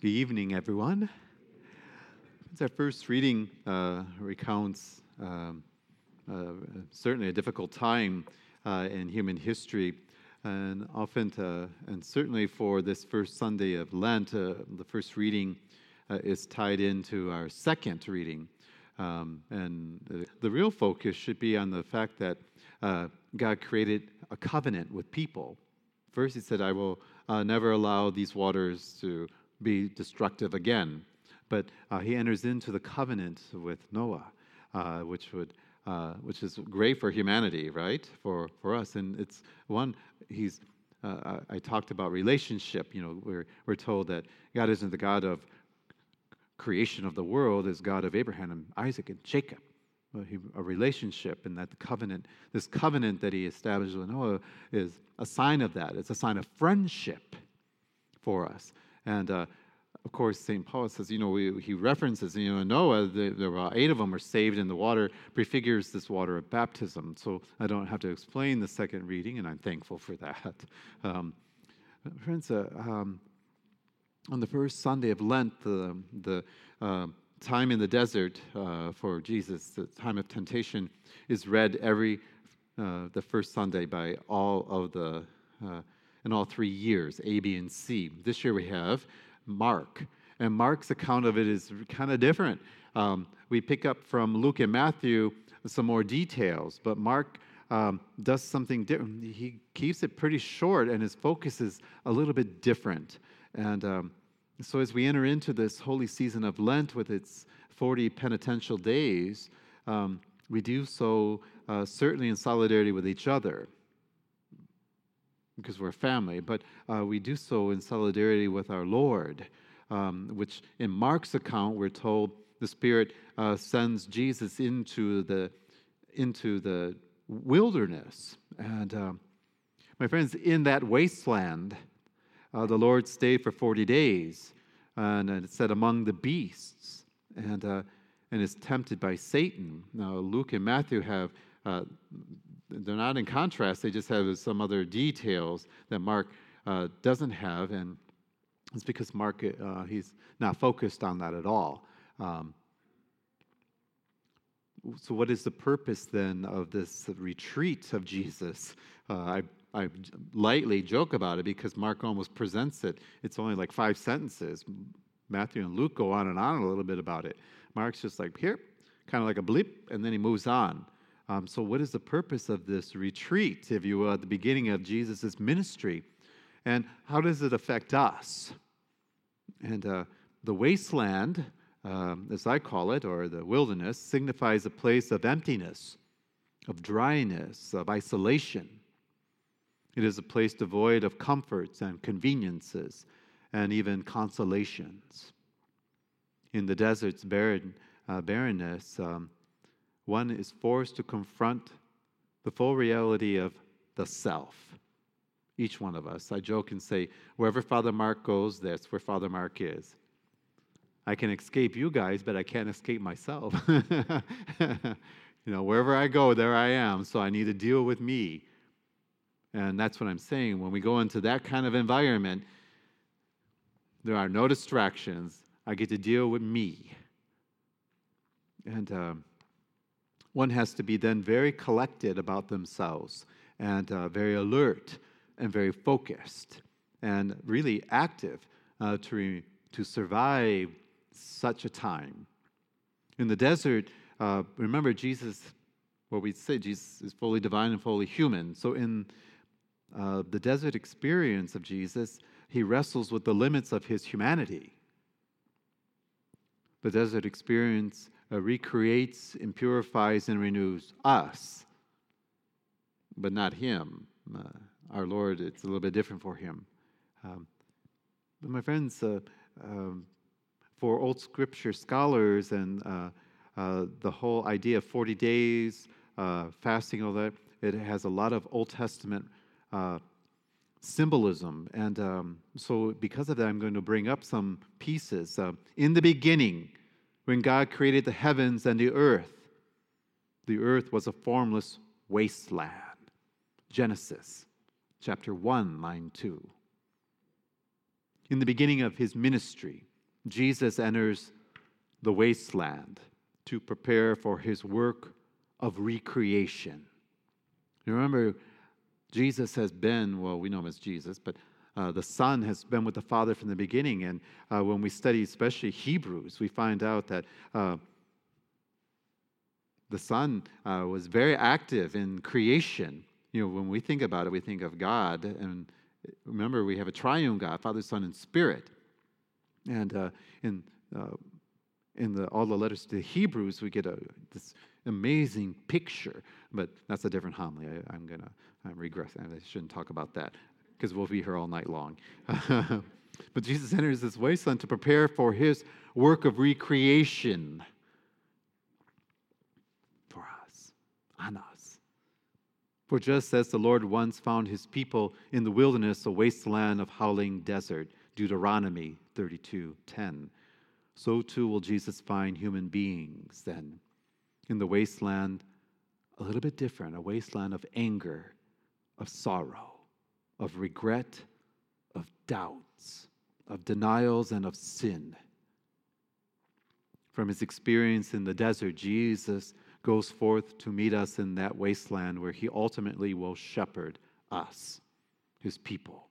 Good evening, everyone. Our first reading uh, recounts um, uh, certainly a difficult time uh, in human history, and often, uh, and certainly for this first Sunday of Lent, uh, the first reading uh, is tied into our second reading. Um, and the real focus should be on the fact that God created a covenant with people. First, He said, I will never allow these waters to be destructive again. But uh, he enters into the covenant with Noah, uh, which would uh, which is great for humanity, right? For for us, and it's one he's. Uh, I, I talked about relationship. You know, we're we're told that God isn't the God of creation of the world; is God of Abraham and Isaac and Jacob. A relationship, and that covenant, this covenant that he established with Noah, is a sign of that. It's a sign of friendship for us. And uh, of course, St. Paul says, you know, we, he references, you know, Noah, the, there were eight of them are saved in the water, prefigures this water of baptism. So I don't have to explain the second reading, and I'm thankful for that. Um, friends, uh, um, on the first Sunday of Lent, the, the uh, time in the desert uh, for Jesus, the time of temptation, is read every uh, the first Sunday by all of the uh, in all three years, A, B, and C. This year we have Mark, and Mark's account of it is kind of different. Um, we pick up from Luke and Matthew some more details, but Mark um, does something different. He keeps it pretty short, and his focus is a little bit different. And um, so, as we enter into this holy season of Lent with its 40 penitential days, um, we do so uh, certainly in solidarity with each other because we're a family, but uh, we do so in solidarity with our Lord, um, which in Mark's account, we're told the Spirit uh, sends Jesus into the, into the wilderness. And um, my friends, in that wasteland, uh, the Lord stayed for 40 days, and it said among the beasts, and, uh, and is tempted by Satan. Now, Luke and Matthew have uh, they're not in contrast, they just have some other details that Mark uh, doesn't have, and it's because Mark, uh, he's not focused on that at all. Um, so, what is the purpose then of this retreat of Jesus? Uh, I, I lightly joke about it because Mark almost presents it. It's only like five sentences. Matthew and Luke go on and on a little bit about it. Mark's just like, here, kind of like a blip, and then he moves on. Um, so, what is the purpose of this retreat, if you will, at the beginning of Jesus' ministry? And how does it affect us? And uh, the wasteland, um, as I call it, or the wilderness, signifies a place of emptiness, of dryness, of isolation. It is a place devoid of comforts and conveniences and even consolations. In the desert's barren, uh, barrenness, um, one is forced to confront the full reality of the self. Each one of us. I joke and say, wherever Father Mark goes, that's where Father Mark is. I can escape you guys, but I can't escape myself. you know, wherever I go, there I am. So I need to deal with me. And that's what I'm saying. When we go into that kind of environment, there are no distractions. I get to deal with me. And um, one has to be then very collected about themselves and uh, very alert and very focused and really active uh, to, re- to survive such a time. In the desert, uh, remember, Jesus, what we say, Jesus is fully divine and fully human. So, in uh, the desert experience of Jesus, he wrestles with the limits of his humanity. The desert experience uh, recreates and purifies and renews us, but not Him. Uh, our Lord, it's a little bit different for Him. Um, but my friends, uh, um, for old scripture scholars and uh, uh, the whole idea of 40 days, uh, fasting, all that, it has a lot of Old Testament symbolism. And um, so, because of that, I'm going to bring up some pieces. In the beginning, when God created the heavens and the earth, the earth was a formless wasteland. Genesis chapter 1, line 2. In the beginning of his ministry, Jesus enters the wasteland to prepare for his work of recreation. You remember, Jesus has been, well, we know him as Jesus, but uh, the Son has been with the Father from the beginning. And uh, when we study, especially Hebrews, we find out that uh, the Son uh, was very active in creation. You know, when we think about it, we think of God. And remember, we have a triune God Father, Son, and Spirit. And uh, in in the, all the letters to the Hebrews, we get a, this amazing picture. But that's a different homily. I, am gonna, I'm regressing. I shouldn't talk about that because we'll be here all night long. but Jesus enters this wasteland to prepare for his work of recreation for us, on us. For just as the Lord once found his people in the wilderness, a wasteland of howling desert, Deuteronomy 32 10 so too will Jesus find human beings then in the wasteland, a little bit different, a wasteland of anger, of sorrow, of regret, of doubts, of denials, and of sin. From his experience in the desert, Jesus goes forth to meet us in that wasteland where he ultimately will shepherd us, his people.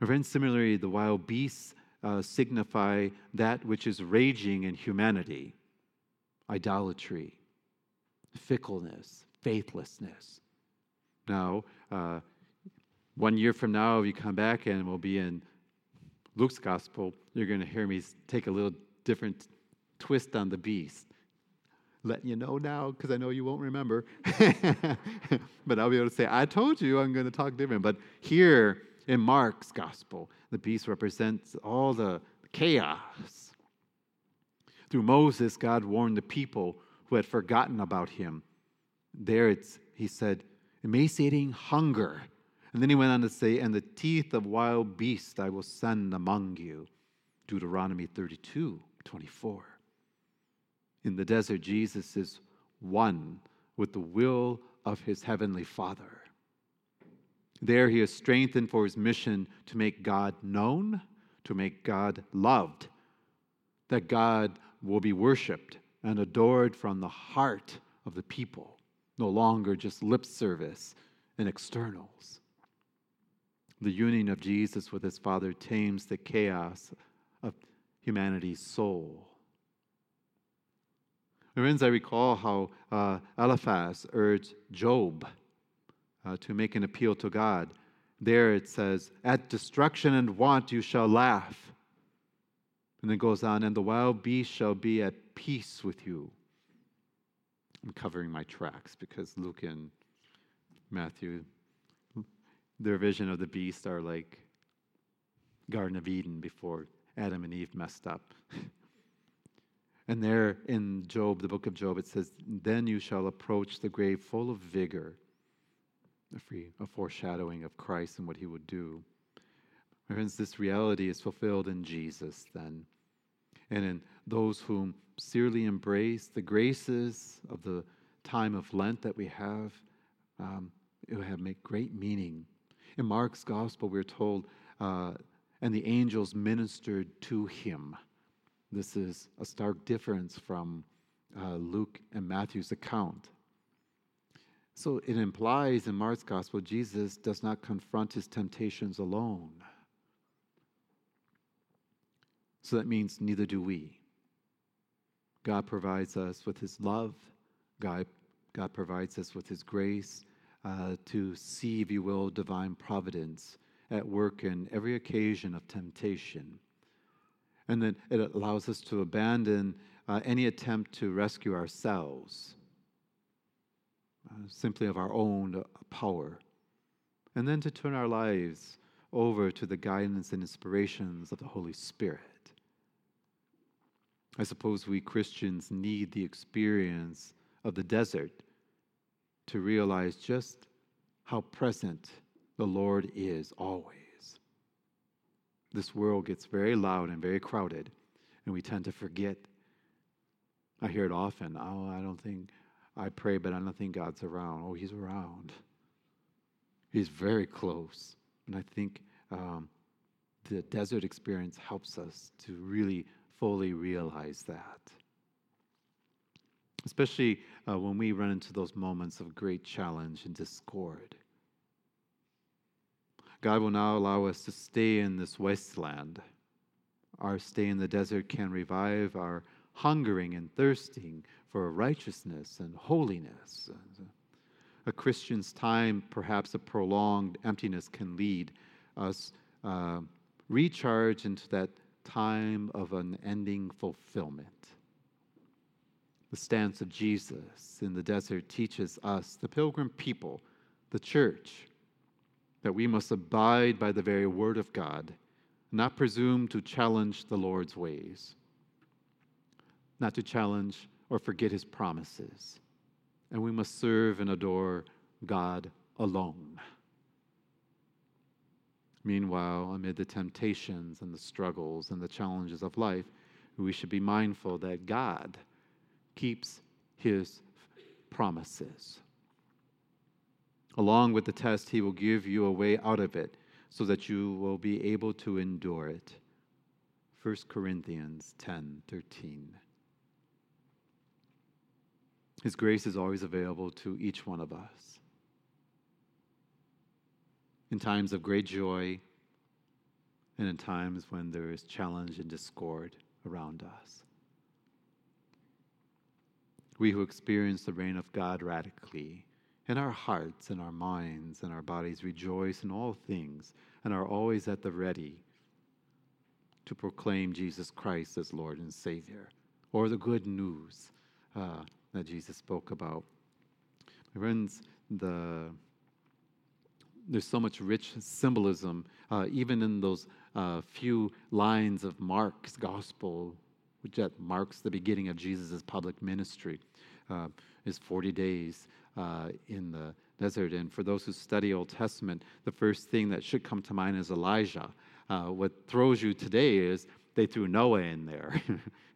Friends, similarly, the wild beasts uh, signify that which is raging in humanity idolatry, fickleness, faithlessness. Now, uh, one year from now, if you come back and we'll be in Luke's gospel, you're going to hear me take a little different twist on the beast. Letting you know now, because I know you won't remember. but I'll be able to say, I told you I'm going to talk different. But here, in Mark's gospel, the beast represents all the chaos. Through Moses, God warned the people who had forgotten about him. There it's, he said, emaciating hunger. And then he went on to say, and the teeth of wild beasts I will send among you. Deuteronomy 32, 24. In the desert, Jesus is one with the will of his heavenly Father. There he is strengthened for his mission to make God known, to make God loved, that God will be worshiped and adored from the heart of the people, no longer just lip service and externals. The union of Jesus with his Father tames the chaos of humanity's soul. Friends, I recall how uh, Eliphaz urged Job uh, to make an appeal to God. There it says, At destruction and want you shall laugh. And then goes on, and the wild beast shall be at peace with you. I'm covering my tracks because Luke and Matthew, their vision of the beast are like Garden of Eden before Adam and Eve messed up. and there in Job, the book of Job, it says, Then you shall approach the grave full of vigor a, free, a foreshadowing of Christ and what he would do. My friends, this reality is fulfilled in Jesus then, and in those whom sincerely embrace the graces of the time of Lent that we have. Um, it will have make great meaning. In Mark's gospel, we're told, uh, and the angels ministered to him. This is a stark difference from uh, Luke and Matthew's account. So it implies in Mark's gospel, Jesus does not confront his temptations alone. So that means neither do we. God provides us with his love, God, God provides us with his grace uh, to see, if you will, divine providence at work in every occasion of temptation. And then it allows us to abandon uh, any attempt to rescue ourselves uh, simply of our own power, and then to turn our lives over to the guidance and inspirations of the Holy Spirit. I suppose we Christians need the experience of the desert to realize just how present the Lord is always. This world gets very loud and very crowded, and we tend to forget. I hear it often. Oh, I don't think I pray, but I don't think God's around. Oh, He's around. He's very close. And I think um, the desert experience helps us to really fully realize that. Especially uh, when we run into those moments of great challenge and discord. God will now allow us to stay in this wasteland. Our stay in the desert can revive our hungering and thirsting for righteousness and holiness. A Christian's time, perhaps a prolonged emptiness, can lead us uh, recharge into that time of unending fulfillment. The stance of Jesus in the desert teaches us, the pilgrim people, the church, that we must abide by the very word of God, not presume to challenge the Lord's ways, not to challenge or forget his promises. And we must serve and adore God alone. Meanwhile, amid the temptations and the struggles and the challenges of life, we should be mindful that God keeps his promises. Along with the test, he will give you a way out of it so that you will be able to endure it. 1 Corinthians 10 13. His grace is always available to each one of us in times of great joy and in times when there is challenge and discord around us. We who experience the reign of God radically in our hearts and our minds and our bodies rejoice in all things and are always at the ready to proclaim Jesus Christ as Lord and Savior or the good news uh, that Jesus spoke about. My friends, the there's so much rich symbolism, uh, even in those uh, few lines of Mark's gospel, which that marks the beginning of Jesus' public ministry, uh, is 40 days uh, in the desert. And for those who study Old Testament, the first thing that should come to mind is Elijah. Uh, what throws you today is they threw Noah in there.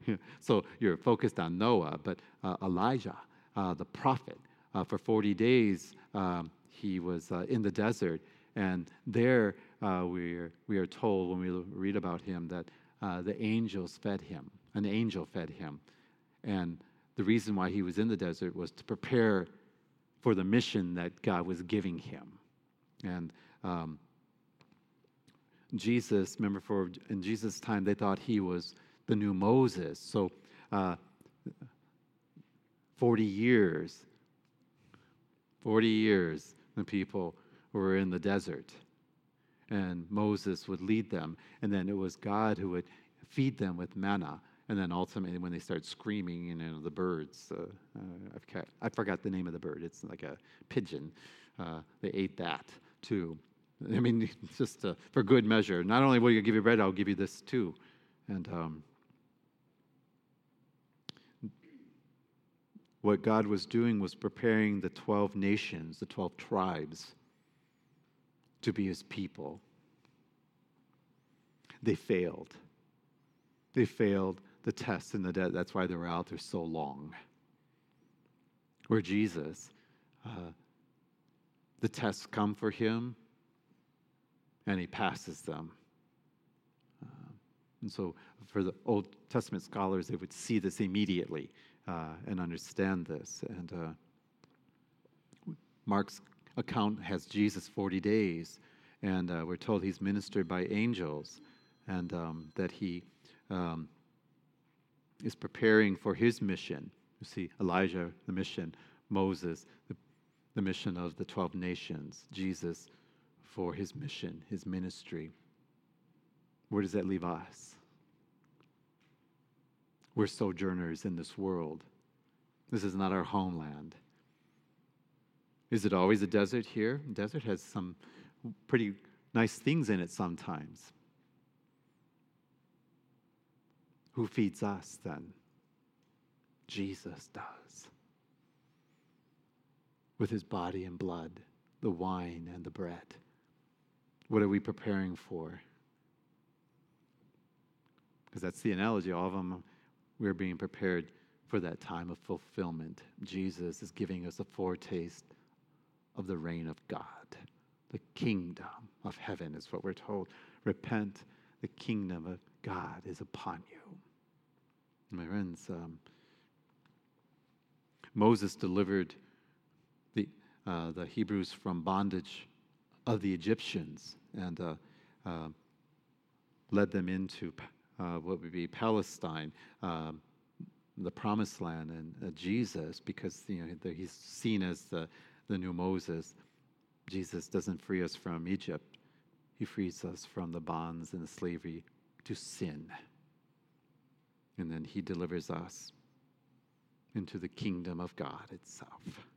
so you're focused on Noah, but uh, Elijah, the prophet, for 40 days, um, he was uh, in the desert. And there uh, we, are, we are told when we read about him that uh, the angels fed him. An angel fed him. And the reason why he was in the desert was to prepare for the mission that God was giving him. And um, Jesus, remember, for in Jesus' time, they thought he was the new Moses. So, uh, 40 years, 40 years, the people were in the desert. And Moses would lead them. And then it was God who would feed them with manna. And then ultimately, when they start screaming, you know, the birds, uh, uh, i forgot the name of the bird. It's like a pigeon. Uh, they ate that too. I mean, just uh, for good measure. Not only will you give you bread, I'll give you this too. And um, what God was doing was preparing the 12 nations, the 12 tribes, to be his people. They failed. They failed the test and the debt. That's why they were out there so long. Where Jesus, uh, the tests come for him and he passes them. Uh, and so, for the Old Testament scholars, they would see this immediately uh, and understand this. And uh, Mark's account has Jesus 40 days, and uh, we're told he's ministered by angels, and um, that he um, is preparing for his mission. You see, Elijah, the mission, Moses, the, the mission of the 12 nations, Jesus for his mission, his ministry. Where does that leave us? We're sojourners in this world. This is not our homeland. Is it always a desert here? Desert has some pretty nice things in it sometimes. Who feeds us then? Jesus does. With his body and blood, the wine and the bread. What are we preparing for? Because that's the analogy. All of them we're being prepared for that time of fulfillment. Jesus is giving us a foretaste of the reign of God. The kingdom of heaven is what we're told. repent, the kingdom of God is upon you. My friends, um, Moses delivered the, uh, the Hebrews from bondage of the Egyptians and uh, uh, led them into uh, what would be Palestine, um, the promised land, and uh, Jesus, because you know, he's seen as the, the new Moses. Jesus doesn't free us from Egypt, he frees us from the bonds and the slavery to sin. And then he delivers us into the kingdom of God itself.